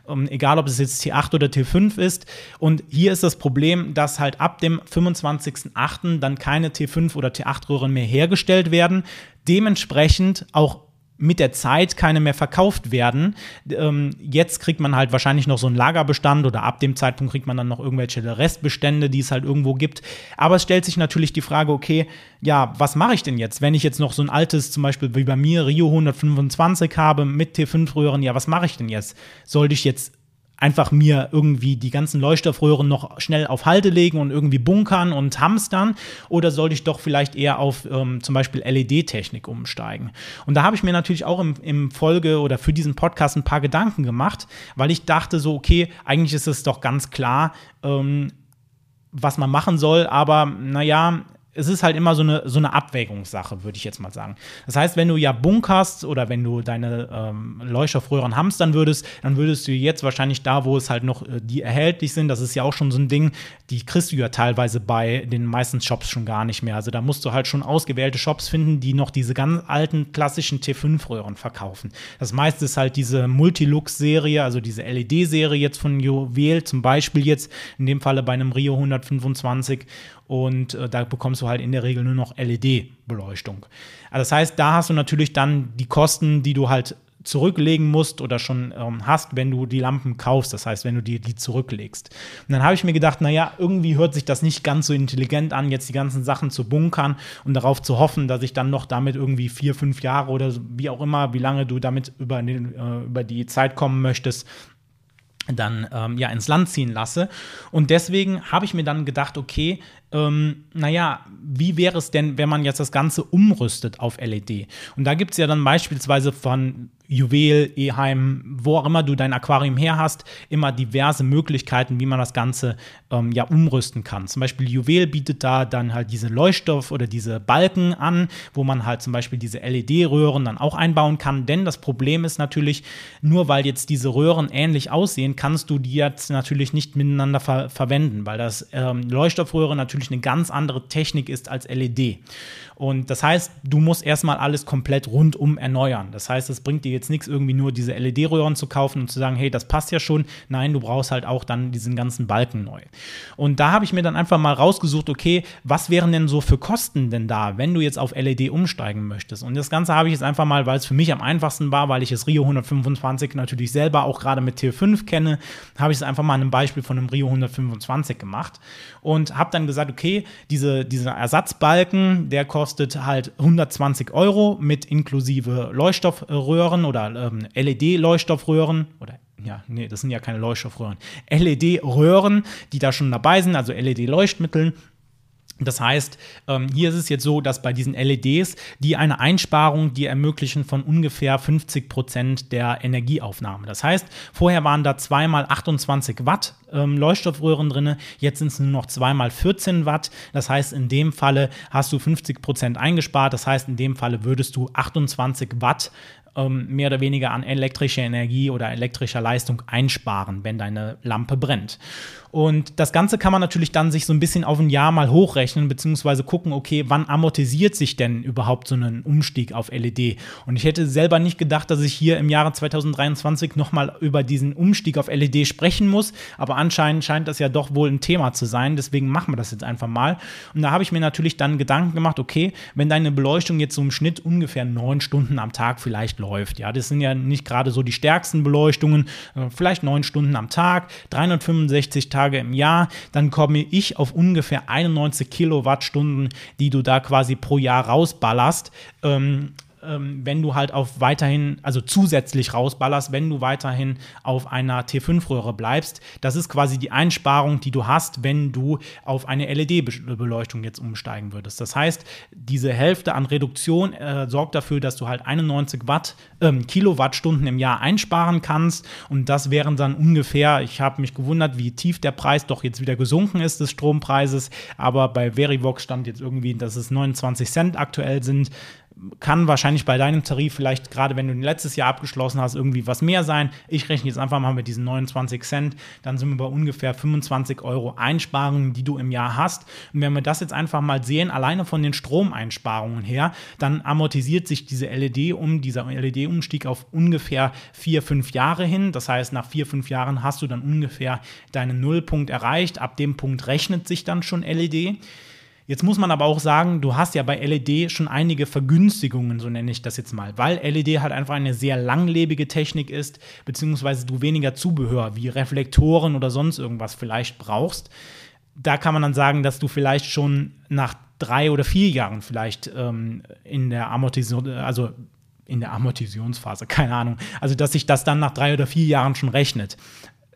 Ähm, egal, ob es jetzt T8 oder T5 ist. Und hier ist das Problem, dass halt ab dem 25.08. dann keine T5 oder T8 Röhren mehr hergestellt werden. Dementsprechend auch mit der Zeit keine mehr verkauft werden. Ähm, jetzt kriegt man halt wahrscheinlich noch so einen Lagerbestand oder ab dem Zeitpunkt kriegt man dann noch irgendwelche Restbestände, die es halt irgendwo gibt. Aber es stellt sich natürlich die Frage, okay, ja, was mache ich denn jetzt, wenn ich jetzt noch so ein altes, zum Beispiel wie bei mir, Rio 125 habe mit T5-Röhren, ja, was mache ich denn jetzt? Sollte ich jetzt einfach mir irgendwie die ganzen Leuchtstoffröhren noch schnell auf Halte legen und irgendwie bunkern und hamstern? Oder sollte ich doch vielleicht eher auf ähm, zum Beispiel LED-Technik umsteigen? Und da habe ich mir natürlich auch im, im Folge oder für diesen Podcast ein paar Gedanken gemacht, weil ich dachte so, okay, eigentlich ist es doch ganz klar, ähm, was man machen soll, aber naja, es ist halt immer so eine, so eine Abwägungssache, würde ich jetzt mal sagen. Das heißt, wenn du ja bunkerst oder wenn du deine ähm, Leuchtstoffröhren hamstern würdest, dann würdest du jetzt wahrscheinlich da, wo es halt noch äh, die erhältlich sind, das ist ja auch schon so ein Ding, die kriegst du ja teilweise bei den meisten Shops schon gar nicht mehr. Also da musst du halt schon ausgewählte Shops finden, die noch diese ganz alten klassischen T5-Röhren verkaufen. Das meiste ist halt diese Multilux-Serie, also diese LED-Serie jetzt von Juwel, zum Beispiel jetzt in dem Falle bei einem Rio 125 und äh, da bekommst du halt in der Regel nur noch LED-Beleuchtung. Also das heißt, da hast du natürlich dann die Kosten, die du halt zurücklegen musst oder schon ähm, hast, wenn du die Lampen kaufst, das heißt, wenn du dir die zurücklegst. Und dann habe ich mir gedacht, naja, irgendwie hört sich das nicht ganz so intelligent an, jetzt die ganzen Sachen zu bunkern und darauf zu hoffen, dass ich dann noch damit irgendwie vier, fünf Jahre oder wie auch immer, wie lange du damit über, den, äh, über die Zeit kommen möchtest, dann ähm, ja ins Land ziehen lasse. Und deswegen habe ich mir dann gedacht, okay, ähm, naja, wie wäre es denn, wenn man jetzt das Ganze umrüstet auf LED? Und da gibt es ja dann beispielsweise von Juwel, Eheim, wo auch immer du dein Aquarium her hast, immer diverse Möglichkeiten, wie man das Ganze ähm, ja umrüsten kann. Zum Beispiel Juwel bietet da dann halt diese Leuchtstoff oder diese Balken an, wo man halt zum Beispiel diese LED-Röhren dann auch einbauen kann. Denn das Problem ist natürlich, nur weil jetzt diese Röhren ähnlich aussehen, kannst du die jetzt natürlich nicht miteinander ver verwenden, weil das ähm, Leuchtstoffröhre natürlich eine ganz andere Technik ist als LED. Und das heißt, du musst erstmal alles komplett rundum erneuern. Das heißt, es bringt dir jetzt nichts, irgendwie nur diese LED-Röhren zu kaufen und zu sagen, hey, das passt ja schon. Nein, du brauchst halt auch dann diesen ganzen Balken neu. Und da habe ich mir dann einfach mal rausgesucht, okay, was wären denn so für Kosten denn da, wenn du jetzt auf LED umsteigen möchtest? Und das Ganze habe ich jetzt einfach mal, weil es für mich am einfachsten war, weil ich das Rio 125 natürlich selber auch gerade mit T5 kenne, habe ich es einfach mal an einem Beispiel von einem Rio 125 gemacht und habe dann gesagt, okay, diese, dieser Ersatzbalken, der kostet halt 120 Euro mit inklusive Leuchtstoffröhren oder ähm, LED-Leuchtstoffröhren oder ja, nee, das sind ja keine Leuchtstoffröhren. LED-Röhren, die da schon dabei sind, also LED-Leuchtmitteln das heißt, ähm, hier ist es jetzt so, dass bei diesen LEDs die eine Einsparung, die ermöglichen von ungefähr 50 Prozent der Energieaufnahme. Das heißt, vorher waren da zweimal 28 Watt ähm, Leuchtstoffröhren drin, jetzt sind es nur noch zweimal 14 Watt. Das heißt, in dem Falle hast du 50 Prozent eingespart. Das heißt, in dem Falle würdest du 28 Watt mehr oder weniger an elektrischer Energie oder elektrischer Leistung einsparen, wenn deine Lampe brennt. Und das Ganze kann man natürlich dann sich so ein bisschen auf ein Jahr mal hochrechnen, beziehungsweise gucken, okay, wann amortisiert sich denn überhaupt so ein Umstieg auf LED? Und ich hätte selber nicht gedacht, dass ich hier im Jahre 2023 nochmal über diesen Umstieg auf LED sprechen muss, aber anscheinend scheint das ja doch wohl ein Thema zu sein, deswegen machen wir das jetzt einfach mal. Und da habe ich mir natürlich dann Gedanken gemacht, okay, wenn deine Beleuchtung jetzt so im Schnitt ungefähr neun Stunden am Tag vielleicht läuft, ja, das sind ja nicht gerade so die stärksten Beleuchtungen, äh, vielleicht neun Stunden am Tag, 365 Tage im Jahr, dann komme ich auf ungefähr 91 Kilowattstunden, die du da quasi pro Jahr rausballerst. Ähm, ähm, wenn du halt auf weiterhin, also zusätzlich rausballerst, wenn du weiterhin auf einer T5-Röhre bleibst. Das ist quasi die Einsparung, die du hast, wenn du auf eine LED-Beleuchtung jetzt umsteigen würdest. Das heißt, diese Hälfte an Reduktion äh, sorgt dafür, dass du halt 91 Watt, äh, Kilowattstunden im Jahr einsparen kannst. Und das wären dann ungefähr, ich habe mich gewundert, wie tief der Preis doch jetzt wieder gesunken ist des Strompreises. Aber bei Verivox stand jetzt irgendwie, dass es 29 Cent aktuell sind kann wahrscheinlich bei deinem Tarif vielleicht, gerade wenn du letztes Jahr abgeschlossen hast, irgendwie was mehr sein. Ich rechne jetzt einfach mal mit diesen 29 Cent, dann sind wir bei ungefähr 25 Euro Einsparungen, die du im Jahr hast. Und wenn wir das jetzt einfach mal sehen, alleine von den Stromeinsparungen her, dann amortisiert sich diese LED um, dieser LED-Umstieg auf ungefähr vier, fünf Jahre hin. Das heißt, nach vier, fünf Jahren hast du dann ungefähr deinen Nullpunkt erreicht. Ab dem Punkt rechnet sich dann schon LED. Jetzt muss man aber auch sagen, du hast ja bei LED schon einige Vergünstigungen, so nenne ich das jetzt mal, weil LED halt einfach eine sehr langlebige Technik ist, beziehungsweise du weniger Zubehör wie Reflektoren oder sonst irgendwas vielleicht brauchst. Da kann man dann sagen, dass du vielleicht schon nach drei oder vier Jahren vielleicht ähm, in der Amortisation, also in der Amortisationsphase, *laughs* keine Ahnung. Also, dass sich das dann nach drei oder vier Jahren schon rechnet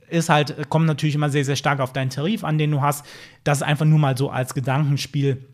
ist halt, kommt natürlich immer sehr, sehr stark auf deinen Tarif an, den du hast. Das ist einfach nur mal so als Gedankenspiel,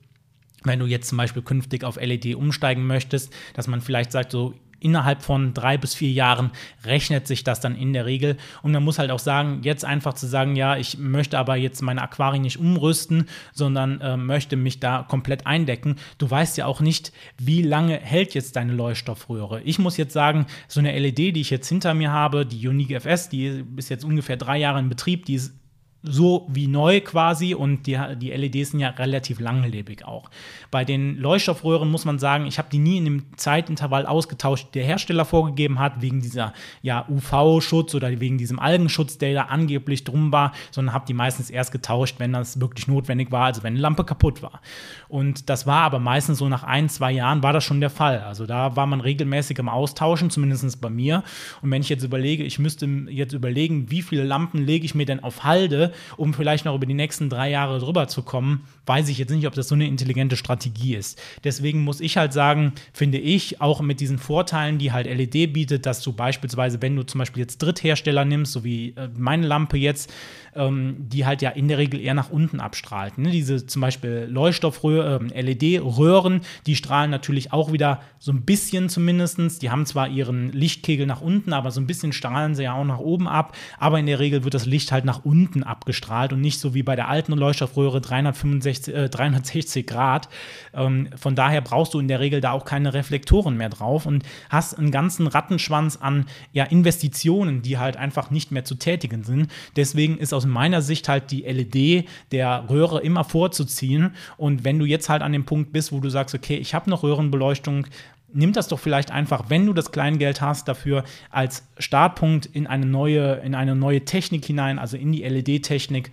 wenn du jetzt zum Beispiel künftig auf LED umsteigen möchtest, dass man vielleicht sagt, so innerhalb von drei bis vier Jahren rechnet sich das dann in der Regel. Und man muss halt auch sagen, jetzt einfach zu sagen, ja, ich möchte aber jetzt meine Aquarien nicht umrüsten, sondern äh, möchte mich da komplett eindecken. Du weißt ja auch nicht, wie lange hält jetzt deine Leuchtstoffröhre. Ich muss jetzt sagen, so eine LED, die ich jetzt hinter mir habe, die Unique FS, die ist jetzt ungefähr drei Jahre in Betrieb, die ist so wie neu quasi und die, die LEDs sind ja relativ langlebig auch. Bei den Leuchtstoffröhren muss man sagen, ich habe die nie in dem Zeitintervall ausgetauscht, der Hersteller vorgegeben hat, wegen dieser ja, UV-Schutz oder wegen diesem Algenschutz, der da angeblich drum war, sondern habe die meistens erst getauscht, wenn das wirklich notwendig war, also wenn eine Lampe kaputt war. Und das war aber meistens so nach ein, zwei Jahren war das schon der Fall. Also da war man regelmäßig im Austauschen, zumindest bei mir. Und wenn ich jetzt überlege, ich müsste jetzt überlegen, wie viele Lampen lege ich mir denn auf Halde, um vielleicht noch über die nächsten drei Jahre drüber zu kommen, weiß ich jetzt nicht, ob das so eine intelligente Strategie ist. Deswegen muss ich halt sagen, finde ich, auch mit diesen Vorteilen, die halt LED bietet, dass du beispielsweise, wenn du zum Beispiel jetzt Dritthersteller nimmst, so wie äh, meine Lampe jetzt, ähm, die halt ja in der Regel eher nach unten abstrahlt. Ne? Diese zum Beispiel Leuchtstoffröhren, äh, LED-Röhren, die strahlen natürlich auch wieder so ein bisschen zumindest. Die haben zwar ihren Lichtkegel nach unten, aber so ein bisschen strahlen sie ja auch nach oben ab. Aber in der Regel wird das Licht halt nach unten abgestrahlt und nicht so wie bei der alten Leuchtstoffröhre 365, äh, 360 Grad. Ähm, von daher brauchst du in der Regel da auch keine Reflektoren mehr drauf und hast einen ganzen Rattenschwanz an ja, Investitionen, die halt einfach nicht mehr zu tätigen sind. Deswegen ist aus meiner Sicht halt die LED der Röhre immer vorzuziehen. Und wenn du jetzt halt an dem Punkt bist, wo du sagst, okay, ich habe noch Röhrenbeleuchtung, nimm das doch vielleicht einfach, wenn du das Kleingeld hast, dafür als Startpunkt in eine neue, in eine neue Technik hinein, also in die LED-Technik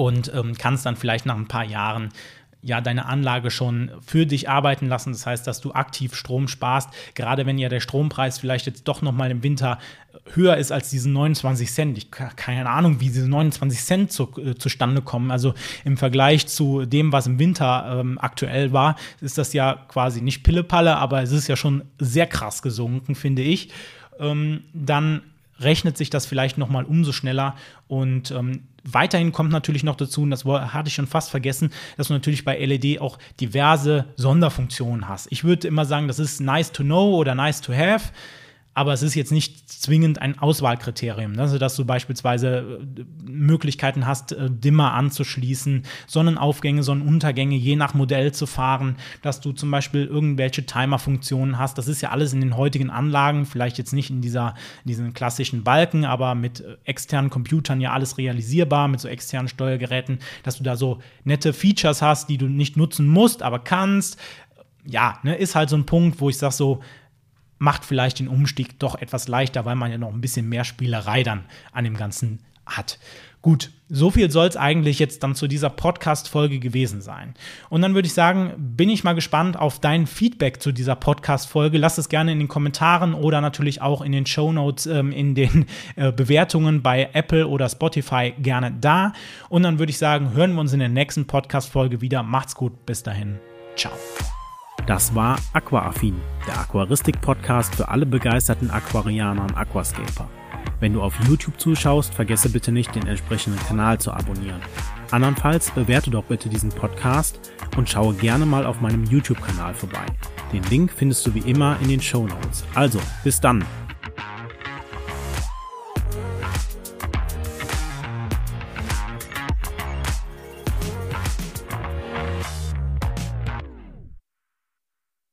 und ähm, kannst dann vielleicht nach ein paar Jahren ja deine Anlage schon für dich arbeiten lassen. Das heißt, dass du aktiv Strom sparst, gerade wenn ja der Strompreis vielleicht jetzt doch noch mal im Winter höher ist als diese 29 Cent. Ich keine Ahnung, wie diese 29 Cent zu, äh, zustande kommen. Also im Vergleich zu dem, was im Winter ähm, aktuell war, ist das ja quasi nicht Pillepalle, aber es ist ja schon sehr krass gesunken, finde ich. Ähm, dann rechnet sich das vielleicht noch mal umso schneller und ähm, Weiterhin kommt natürlich noch dazu, und das hatte ich schon fast vergessen, dass du natürlich bei LED auch diverse Sonderfunktionen hast. Ich würde immer sagen, das ist nice to know oder nice to have aber es ist jetzt nicht zwingend ein Auswahlkriterium. Ne? Also, dass du beispielsweise äh, Möglichkeiten hast, äh, Dimmer anzuschließen, Sonnenaufgänge, Sonnenuntergänge je nach Modell zu fahren, dass du zum Beispiel irgendwelche Timer-Funktionen hast. Das ist ja alles in den heutigen Anlagen, vielleicht jetzt nicht in, dieser, in diesen klassischen Balken, aber mit äh, externen Computern ja alles realisierbar, mit so externen Steuergeräten, dass du da so nette Features hast, die du nicht nutzen musst, aber kannst ja, ne, ist halt so ein Punkt, wo ich sage so, macht vielleicht den Umstieg doch etwas leichter, weil man ja noch ein bisschen mehr Spielerei dann an dem Ganzen hat. Gut, so viel soll es eigentlich jetzt dann zu dieser Podcast-Folge gewesen sein. Und dann würde ich sagen, bin ich mal gespannt auf dein Feedback zu dieser Podcast-Folge. Lass es gerne in den Kommentaren oder natürlich auch in den Show Notes, ähm, in den äh, Bewertungen bei Apple oder Spotify gerne da. Und dann würde ich sagen, hören wir uns in der nächsten Podcast-Folge wieder. Macht's gut, bis dahin. Ciao. Das war Aquaaffin, der Aquaristik-Podcast für alle begeisterten Aquarianer und Aquascaper. Wenn du auf YouTube zuschaust, vergesse bitte nicht, den entsprechenden Kanal zu abonnieren. Andernfalls bewerte doch bitte diesen Podcast und schaue gerne mal auf meinem YouTube-Kanal vorbei. Den Link findest du wie immer in den Show Notes. Also, bis dann!